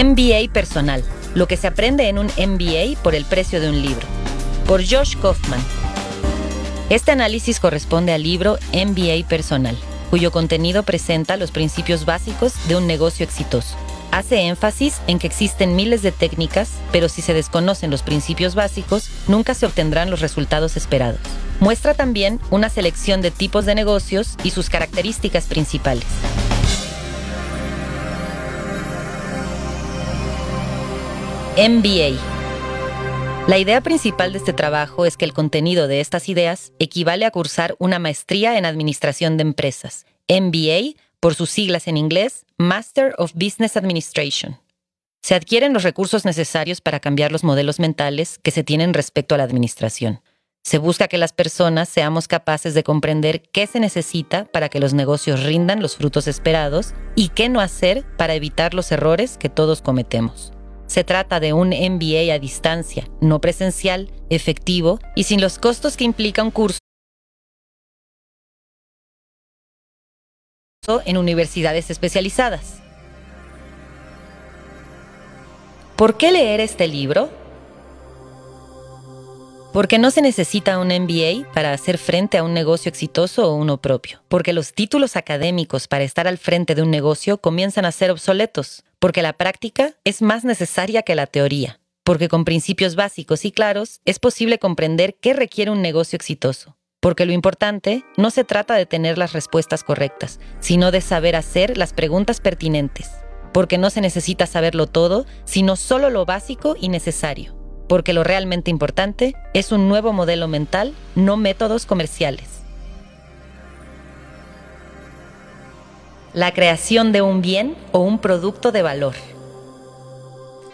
MBA Personal, lo que se aprende en un MBA por el precio de un libro. Por Josh Kaufman. Este análisis corresponde al libro MBA Personal, cuyo contenido presenta los principios básicos de un negocio exitoso. Hace énfasis en que existen miles de técnicas, pero si se desconocen los principios básicos, nunca se obtendrán los resultados esperados. Muestra también una selección de tipos de negocios y sus características principales. MBA. La idea principal de este trabajo es que el contenido de estas ideas equivale a cursar una maestría en Administración de Empresas, MBA, por sus siglas en inglés, Master of Business Administration. Se adquieren los recursos necesarios para cambiar los modelos mentales que se tienen respecto a la administración. Se busca que las personas seamos capaces de comprender qué se necesita para que los negocios rindan los frutos esperados y qué no hacer para evitar los errores que todos cometemos. Se trata de un MBA a distancia, no presencial, efectivo y sin los costos que implica un curso en universidades especializadas. ¿Por qué leer este libro? Porque no se necesita un MBA para hacer frente a un negocio exitoso o uno propio. Porque los títulos académicos para estar al frente de un negocio comienzan a ser obsoletos porque la práctica es más necesaria que la teoría, porque con principios básicos y claros es posible comprender qué requiere un negocio exitoso, porque lo importante no se trata de tener las respuestas correctas, sino de saber hacer las preguntas pertinentes, porque no se necesita saberlo todo, sino solo lo básico y necesario, porque lo realmente importante es un nuevo modelo mental, no métodos comerciales. la creación de un bien o un producto de valor.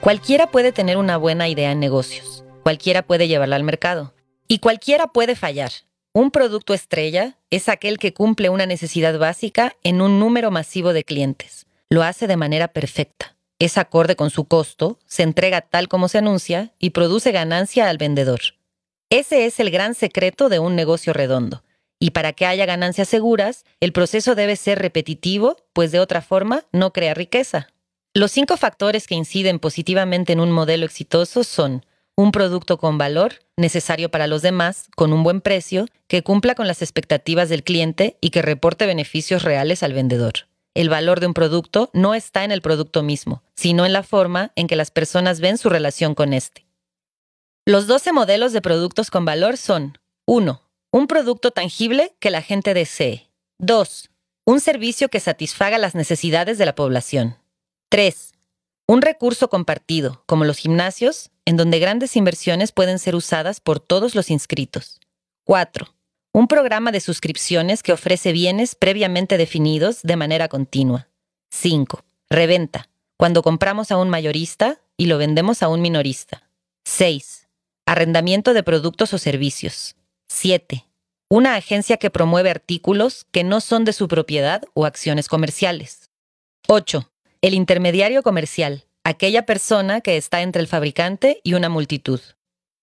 Cualquiera puede tener una buena idea en negocios, cualquiera puede llevarla al mercado y cualquiera puede fallar. Un producto estrella es aquel que cumple una necesidad básica en un número masivo de clientes. Lo hace de manera perfecta. Es acorde con su costo, se entrega tal como se anuncia y produce ganancia al vendedor. Ese es el gran secreto de un negocio redondo y para que haya ganancias seguras, el proceso debe ser repetitivo, pues de otra forma no crea riqueza. Los cinco factores que inciden positivamente en un modelo exitoso son un producto con valor, necesario para los demás, con un buen precio, que cumpla con las expectativas del cliente y que reporte beneficios reales al vendedor. El valor de un producto no está en el producto mismo, sino en la forma en que las personas ven su relación con este. Los 12 modelos de productos con valor son 1. Un producto tangible que la gente desee. 2. Un servicio que satisfaga las necesidades de la población. 3. Un recurso compartido, como los gimnasios, en donde grandes inversiones pueden ser usadas por todos los inscritos. 4. Un programa de suscripciones que ofrece bienes previamente definidos de manera continua. 5. Reventa, cuando compramos a un mayorista y lo vendemos a un minorista. 6. Arrendamiento de productos o servicios. 7. Una agencia que promueve artículos que no son de su propiedad o acciones comerciales. 8. El intermediario comercial, aquella persona que está entre el fabricante y una multitud.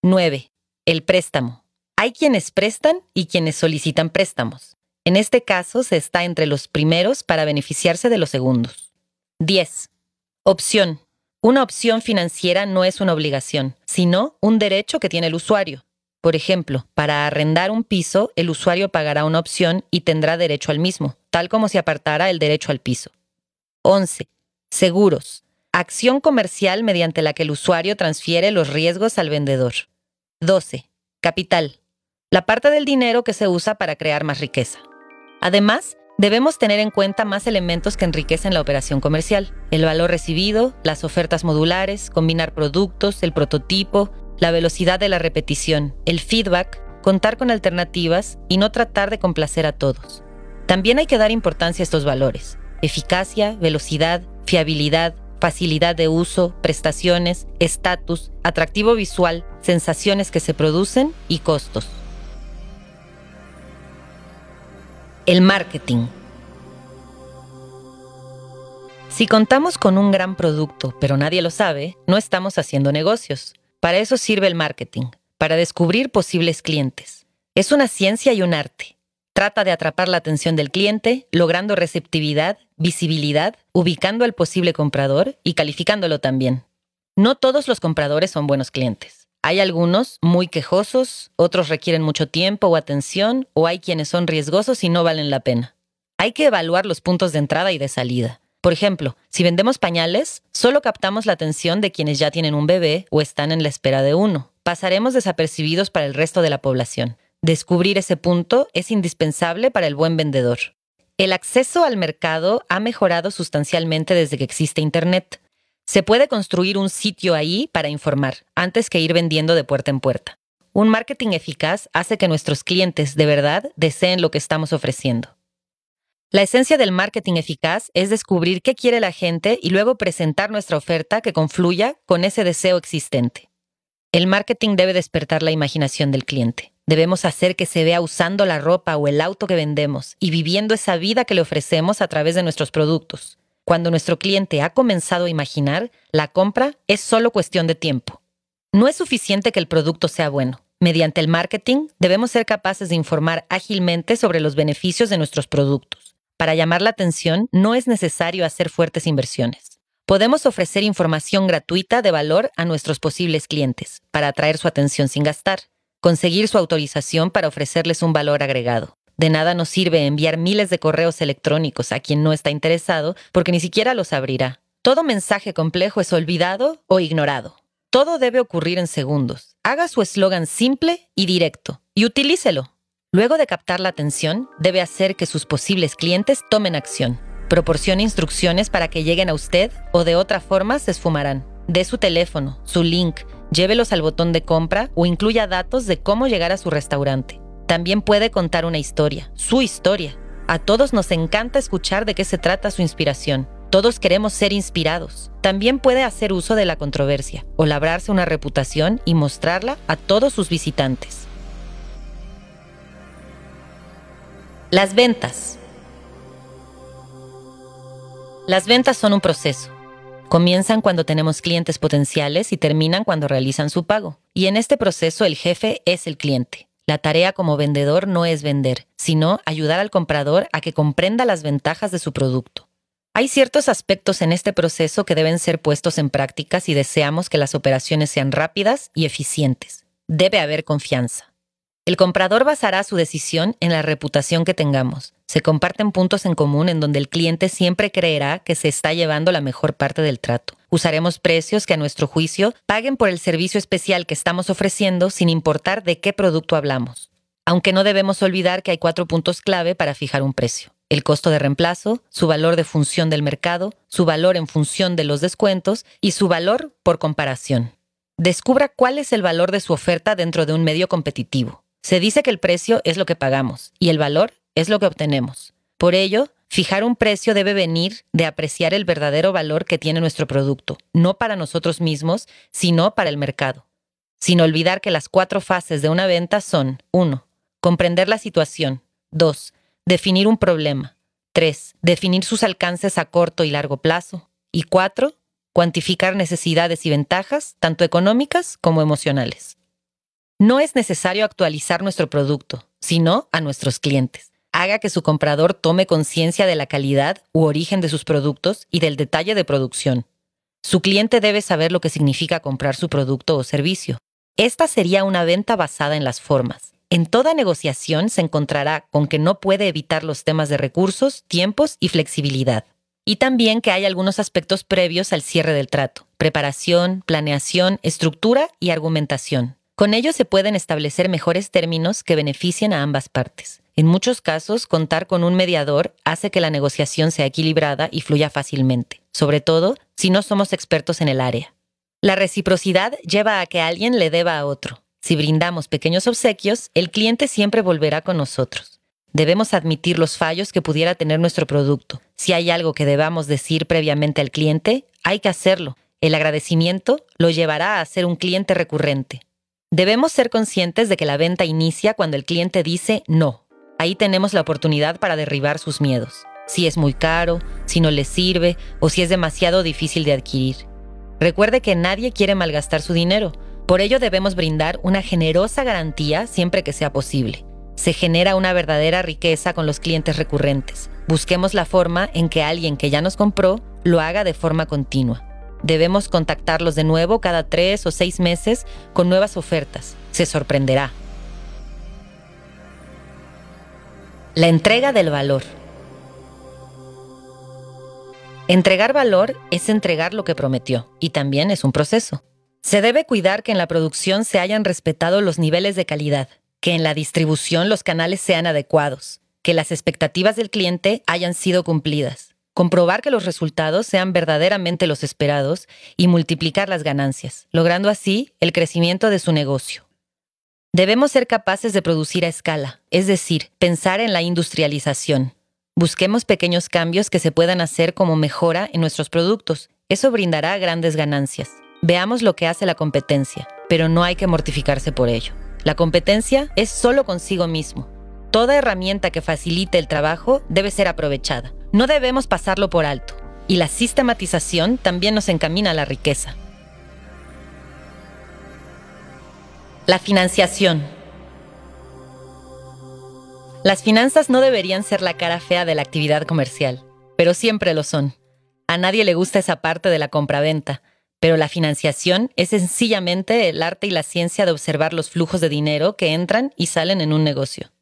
9. El préstamo. Hay quienes prestan y quienes solicitan préstamos. En este caso se está entre los primeros para beneficiarse de los segundos. 10. Opción. Una opción financiera no es una obligación, sino un derecho que tiene el usuario. Por ejemplo, para arrendar un piso, el usuario pagará una opción y tendrá derecho al mismo, tal como si apartara el derecho al piso. 11. Seguros. Acción comercial mediante la que el usuario transfiere los riesgos al vendedor. 12. Capital. La parte del dinero que se usa para crear más riqueza. Además, debemos tener en cuenta más elementos que enriquecen la operación comercial. El valor recibido, las ofertas modulares, combinar productos, el prototipo, la velocidad de la repetición, el feedback, contar con alternativas y no tratar de complacer a todos. También hay que dar importancia a estos valores. Eficacia, velocidad, fiabilidad, facilidad de uso, prestaciones, estatus, atractivo visual, sensaciones que se producen y costos. El marketing. Si contamos con un gran producto, pero nadie lo sabe, no estamos haciendo negocios. Para eso sirve el marketing, para descubrir posibles clientes. Es una ciencia y un arte. Trata de atrapar la atención del cliente, logrando receptividad, visibilidad, ubicando al posible comprador y calificándolo también. No todos los compradores son buenos clientes. Hay algunos muy quejosos, otros requieren mucho tiempo o atención, o hay quienes son riesgosos y no valen la pena. Hay que evaluar los puntos de entrada y de salida. Por ejemplo, si vendemos pañales, solo captamos la atención de quienes ya tienen un bebé o están en la espera de uno. Pasaremos desapercibidos para el resto de la población. Descubrir ese punto es indispensable para el buen vendedor. El acceso al mercado ha mejorado sustancialmente desde que existe Internet. Se puede construir un sitio ahí para informar, antes que ir vendiendo de puerta en puerta. Un marketing eficaz hace que nuestros clientes de verdad deseen lo que estamos ofreciendo. La esencia del marketing eficaz es descubrir qué quiere la gente y luego presentar nuestra oferta que confluya con ese deseo existente. El marketing debe despertar la imaginación del cliente. Debemos hacer que se vea usando la ropa o el auto que vendemos y viviendo esa vida que le ofrecemos a través de nuestros productos. Cuando nuestro cliente ha comenzado a imaginar, la compra es solo cuestión de tiempo. No es suficiente que el producto sea bueno. Mediante el marketing debemos ser capaces de informar ágilmente sobre los beneficios de nuestros productos. Para llamar la atención no es necesario hacer fuertes inversiones. Podemos ofrecer información gratuita de valor a nuestros posibles clientes para atraer su atención sin gastar conseguir su autorización para ofrecerles un valor agregado. De nada nos sirve enviar miles de correos electrónicos a quien no está interesado porque ni siquiera los abrirá. Todo mensaje complejo es olvidado o ignorado. Todo debe ocurrir en segundos. Haga su eslogan simple y directo y utilícelo. Luego de captar la atención, debe hacer que sus posibles clientes tomen acción. Proporcione instrucciones para que lleguen a usted o de otra forma se esfumarán. De su teléfono, su link, llévelos al botón de compra o incluya datos de cómo llegar a su restaurante. También puede contar una historia, su historia. A todos nos encanta escuchar de qué se trata su inspiración. Todos queremos ser inspirados. También puede hacer uso de la controversia o labrarse una reputación y mostrarla a todos sus visitantes. Las ventas. Las ventas son un proceso Comienzan cuando tenemos clientes potenciales y terminan cuando realizan su pago. Y en este proceso el jefe es el cliente. La tarea como vendedor no es vender, sino ayudar al comprador a que comprenda las ventajas de su producto. Hay ciertos aspectos en este proceso que deben ser puestos en práctica si deseamos que las operaciones sean rápidas y eficientes. Debe haber confianza. El comprador basará su decisión en la reputación que tengamos. Se comparten puntos en común en donde el cliente siempre creerá que se está llevando la mejor parte del trato. Usaremos precios que a nuestro juicio paguen por el servicio especial que estamos ofreciendo sin importar de qué producto hablamos. Aunque no debemos olvidar que hay cuatro puntos clave para fijar un precio. El costo de reemplazo, su valor de función del mercado, su valor en función de los descuentos y su valor por comparación. Descubra cuál es el valor de su oferta dentro de un medio competitivo. Se dice que el precio es lo que pagamos y el valor es lo que obtenemos. Por ello, fijar un precio debe venir de apreciar el verdadero valor que tiene nuestro producto, no para nosotros mismos, sino para el mercado. Sin olvidar que las cuatro fases de una venta son 1. Comprender la situación. 2. Definir un problema. 3. Definir sus alcances a corto y largo plazo. Y 4. Cuantificar necesidades y ventajas, tanto económicas como emocionales. No es necesario actualizar nuestro producto, sino a nuestros clientes. Haga que su comprador tome conciencia de la calidad u origen de sus productos y del detalle de producción. Su cliente debe saber lo que significa comprar su producto o servicio. Esta sería una venta basada en las formas. En toda negociación se encontrará con que no puede evitar los temas de recursos, tiempos y flexibilidad. Y también que hay algunos aspectos previos al cierre del trato. Preparación, planeación, estructura y argumentación. Con ello se pueden establecer mejores términos que beneficien a ambas partes. En muchos casos, contar con un mediador hace que la negociación sea equilibrada y fluya fácilmente, sobre todo si no somos expertos en el área. La reciprocidad lleva a que alguien le deba a otro. Si brindamos pequeños obsequios, el cliente siempre volverá con nosotros. Debemos admitir los fallos que pudiera tener nuestro producto. Si hay algo que debamos decir previamente al cliente, hay que hacerlo. El agradecimiento lo llevará a ser un cliente recurrente. Debemos ser conscientes de que la venta inicia cuando el cliente dice no. Ahí tenemos la oportunidad para derribar sus miedos. Si es muy caro, si no le sirve o si es demasiado difícil de adquirir. Recuerde que nadie quiere malgastar su dinero. Por ello debemos brindar una generosa garantía siempre que sea posible. Se genera una verdadera riqueza con los clientes recurrentes. Busquemos la forma en que alguien que ya nos compró lo haga de forma continua. Debemos contactarlos de nuevo cada tres o seis meses con nuevas ofertas. Se sorprenderá. La entrega del valor. Entregar valor es entregar lo que prometió y también es un proceso. Se debe cuidar que en la producción se hayan respetado los niveles de calidad, que en la distribución los canales sean adecuados, que las expectativas del cliente hayan sido cumplidas, comprobar que los resultados sean verdaderamente los esperados y multiplicar las ganancias, logrando así el crecimiento de su negocio. Debemos ser capaces de producir a escala, es decir, pensar en la industrialización. Busquemos pequeños cambios que se puedan hacer como mejora en nuestros productos. Eso brindará grandes ganancias. Veamos lo que hace la competencia, pero no hay que mortificarse por ello. La competencia es solo consigo mismo. Toda herramienta que facilite el trabajo debe ser aprovechada. No debemos pasarlo por alto. Y la sistematización también nos encamina a la riqueza. La financiación. Las finanzas no deberían ser la cara fea de la actividad comercial, pero siempre lo son. A nadie le gusta esa parte de la compraventa, pero la financiación es sencillamente el arte y la ciencia de observar los flujos de dinero que entran y salen en un negocio.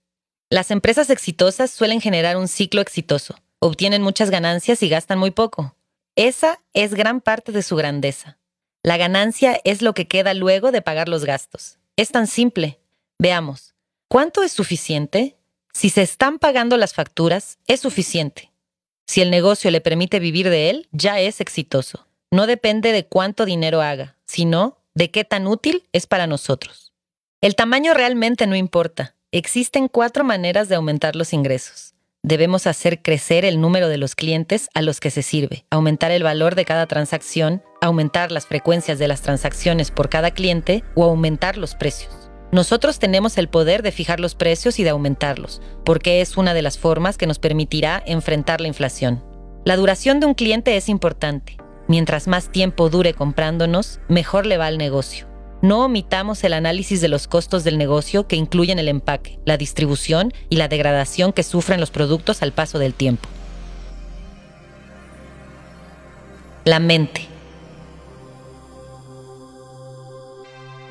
Las empresas exitosas suelen generar un ciclo exitoso, obtienen muchas ganancias y gastan muy poco. Esa es gran parte de su grandeza. La ganancia es lo que queda luego de pagar los gastos. Es tan simple. Veamos, ¿cuánto es suficiente? Si se están pagando las facturas, es suficiente. Si el negocio le permite vivir de él, ya es exitoso no depende de cuánto dinero haga, sino de qué tan útil es para nosotros. El tamaño realmente no importa. Existen cuatro maneras de aumentar los ingresos. Debemos hacer crecer el número de los clientes a los que se sirve, aumentar el valor de cada transacción, aumentar las frecuencias de las transacciones por cada cliente o aumentar los precios. Nosotros tenemos el poder de fijar los precios y de aumentarlos, porque es una de las formas que nos permitirá enfrentar la inflación. La duración de un cliente es importante. Mientras más tiempo dure comprándonos, mejor le va al negocio. No omitamos el análisis de los costos del negocio que incluyen el empaque, la distribución y la degradación que sufren los productos al paso del tiempo. La mente.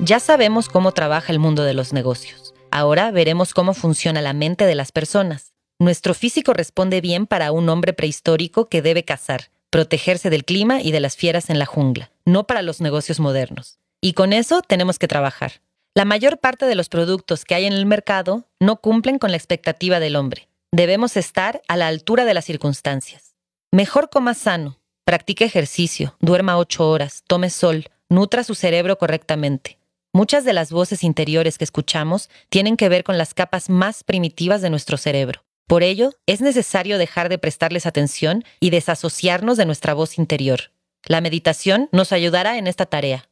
Ya sabemos cómo trabaja el mundo de los negocios. Ahora veremos cómo funciona la mente de las personas. Nuestro físico responde bien para un hombre prehistórico que debe cazar, protegerse del clima y de las fieras en la jungla, no para los negocios modernos. Y con eso tenemos que trabajar. La mayor parte de los productos que hay en el mercado no cumplen con la expectativa del hombre. Debemos estar a la altura de las circunstancias. Mejor coma sano, practique ejercicio, duerma ocho horas, tome sol, nutra su cerebro correctamente. Muchas de las voces interiores que escuchamos tienen que ver con las capas más primitivas de nuestro cerebro. Por ello, es necesario dejar de prestarles atención y desasociarnos de nuestra voz interior. La meditación nos ayudará en esta tarea.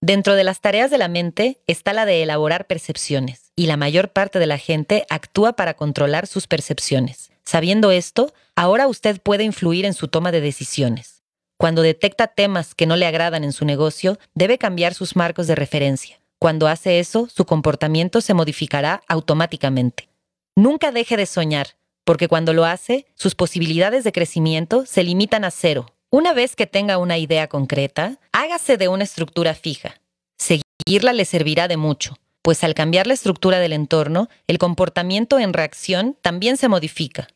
Dentro de las tareas de la mente está la de elaborar percepciones, y la mayor parte de la gente actúa para controlar sus percepciones. Sabiendo esto, ahora usted puede influir en su toma de decisiones. Cuando detecta temas que no le agradan en su negocio, debe cambiar sus marcos de referencia. Cuando hace eso, su comportamiento se modificará automáticamente. Nunca deje de soñar, porque cuando lo hace, sus posibilidades de crecimiento se limitan a cero. Una vez que tenga una idea concreta, hágase de una estructura fija. Seguirla le servirá de mucho, pues al cambiar la estructura del entorno, el comportamiento en reacción también se modifica.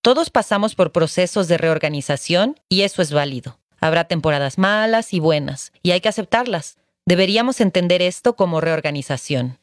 Todos pasamos por procesos de reorganización y eso es válido. Habrá temporadas malas y buenas, y hay que aceptarlas. Deberíamos entender esto como reorganización.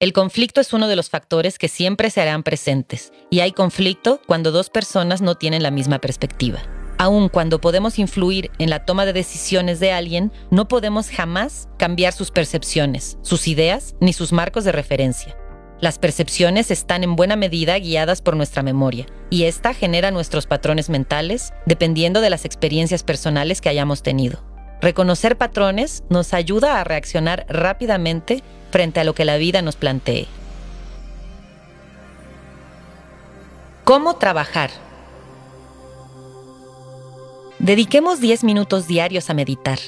El conflicto es uno de los factores que siempre se harán presentes, y hay conflicto cuando dos personas no tienen la misma perspectiva. Aun cuando podemos influir en la toma de decisiones de alguien, no podemos jamás cambiar sus percepciones, sus ideas ni sus marcos de referencia. Las percepciones están en buena medida guiadas por nuestra memoria, y esta genera nuestros patrones mentales dependiendo de las experiencias personales que hayamos tenido. Reconocer patrones nos ayuda a reaccionar rápidamente frente a lo que la vida nos plantee. ¿Cómo trabajar? Dediquemos 10 minutos diarios a meditar.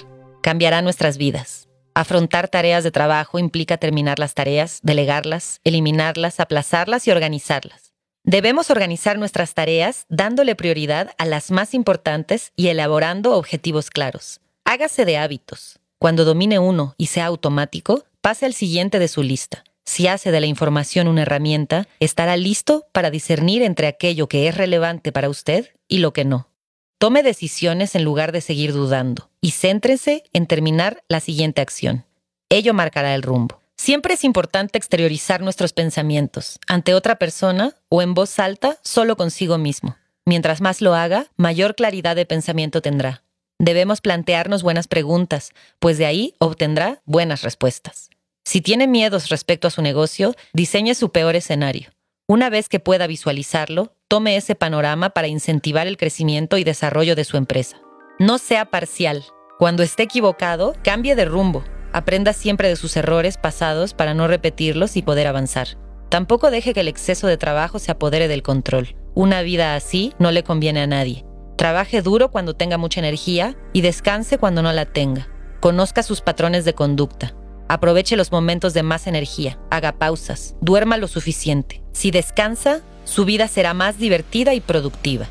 Cambiará nuestras vidas. Afrontar tareas de trabajo implica terminar las tareas, delegarlas, eliminarlas, aplazarlas y organizarlas. Debemos organizar nuestras tareas dándole prioridad a las más importantes y elaborando objetivos claros. Hágase de hábitos. Cuando domine uno y sea automático, pase al siguiente de su lista. Si hace de la información una herramienta, estará listo para discernir entre aquello que es relevante para usted y lo que no. Tome decisiones en lugar de seguir dudando y céntrese en terminar la siguiente acción. Ello marcará el rumbo. Siempre es importante exteriorizar nuestros pensamientos ante otra persona o en voz alta solo consigo mismo. Mientras más lo haga, mayor claridad de pensamiento tendrá. Debemos plantearnos buenas preguntas, pues de ahí obtendrá buenas respuestas. Si tiene miedos respecto a su negocio, diseñe su peor escenario. Una vez que pueda visualizarlo, tome ese panorama para incentivar el crecimiento y desarrollo de su empresa. No sea parcial. Cuando esté equivocado, cambie de rumbo. Aprenda siempre de sus errores pasados para no repetirlos y poder avanzar. Tampoco deje que el exceso de trabajo se apodere del control. Una vida así no le conviene a nadie. Trabaje duro cuando tenga mucha energía y descanse cuando no la tenga. Conozca sus patrones de conducta. Aproveche los momentos de más energía, haga pausas, duerma lo suficiente. Si descansa, su vida será más divertida y productiva.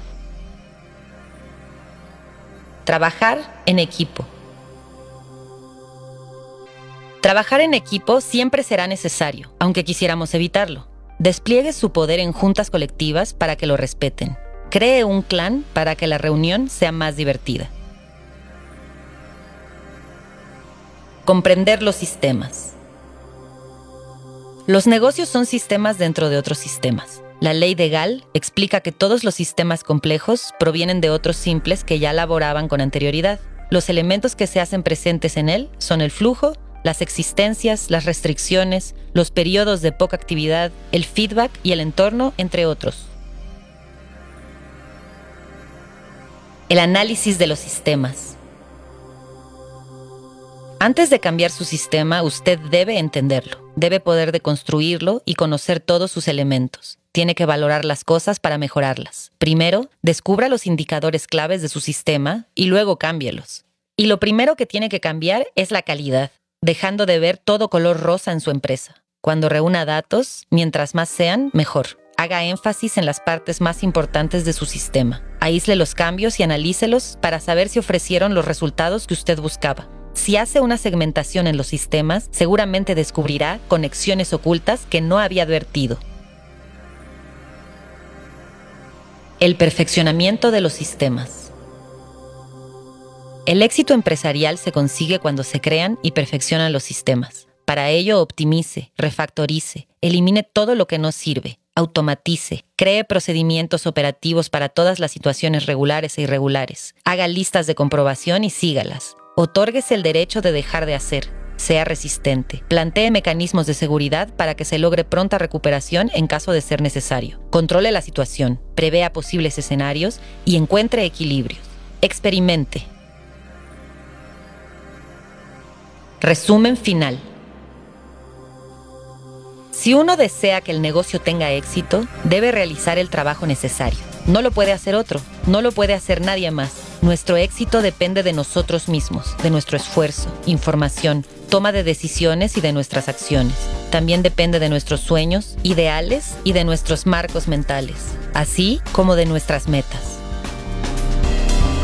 Trabajar en equipo. Trabajar en equipo siempre será necesario, aunque quisiéramos evitarlo. Despliegue su poder en juntas colectivas para que lo respeten. Cree un clan para que la reunión sea más divertida. Comprender los sistemas. Los negocios son sistemas dentro de otros sistemas. La ley de Gall explica que todos los sistemas complejos provienen de otros simples que ya laboraban con anterioridad. Los elementos que se hacen presentes en él son el flujo, las existencias, las restricciones, los periodos de poca actividad, el feedback y el entorno, entre otros. El análisis de los sistemas. Antes de cambiar su sistema, usted debe entenderlo, debe poder deconstruirlo y conocer todos sus elementos. Tiene que valorar las cosas para mejorarlas. Primero, descubra los indicadores claves de su sistema y luego cámbielos. Y lo primero que tiene que cambiar es la calidad, dejando de ver todo color rosa en su empresa. Cuando reúna datos, mientras más sean, mejor. Haga énfasis en las partes más importantes de su sistema. Aísle los cambios y analícelos para saber si ofrecieron los resultados que usted buscaba. Si hace una segmentación en los sistemas, seguramente descubrirá conexiones ocultas que no había advertido. El perfeccionamiento de los sistemas. El éxito empresarial se consigue cuando se crean y perfeccionan los sistemas. Para ello, optimice, refactorice, elimine todo lo que no sirve, automatice, cree procedimientos operativos para todas las situaciones regulares e irregulares, haga listas de comprobación y sígalas. Otórguese el derecho de dejar de hacer. Sea resistente. Plantee mecanismos de seguridad para que se logre pronta recuperación en caso de ser necesario. Controle la situación, prevea posibles escenarios y encuentre equilibrios. Experimente. Resumen final. Si uno desea que el negocio tenga éxito, debe realizar el trabajo necesario. No lo puede hacer otro, no lo puede hacer nadie más. Nuestro éxito depende de nosotros mismos, de nuestro esfuerzo, información, toma de decisiones y de nuestras acciones. También depende de nuestros sueños, ideales y de nuestros marcos mentales, así como de nuestras metas.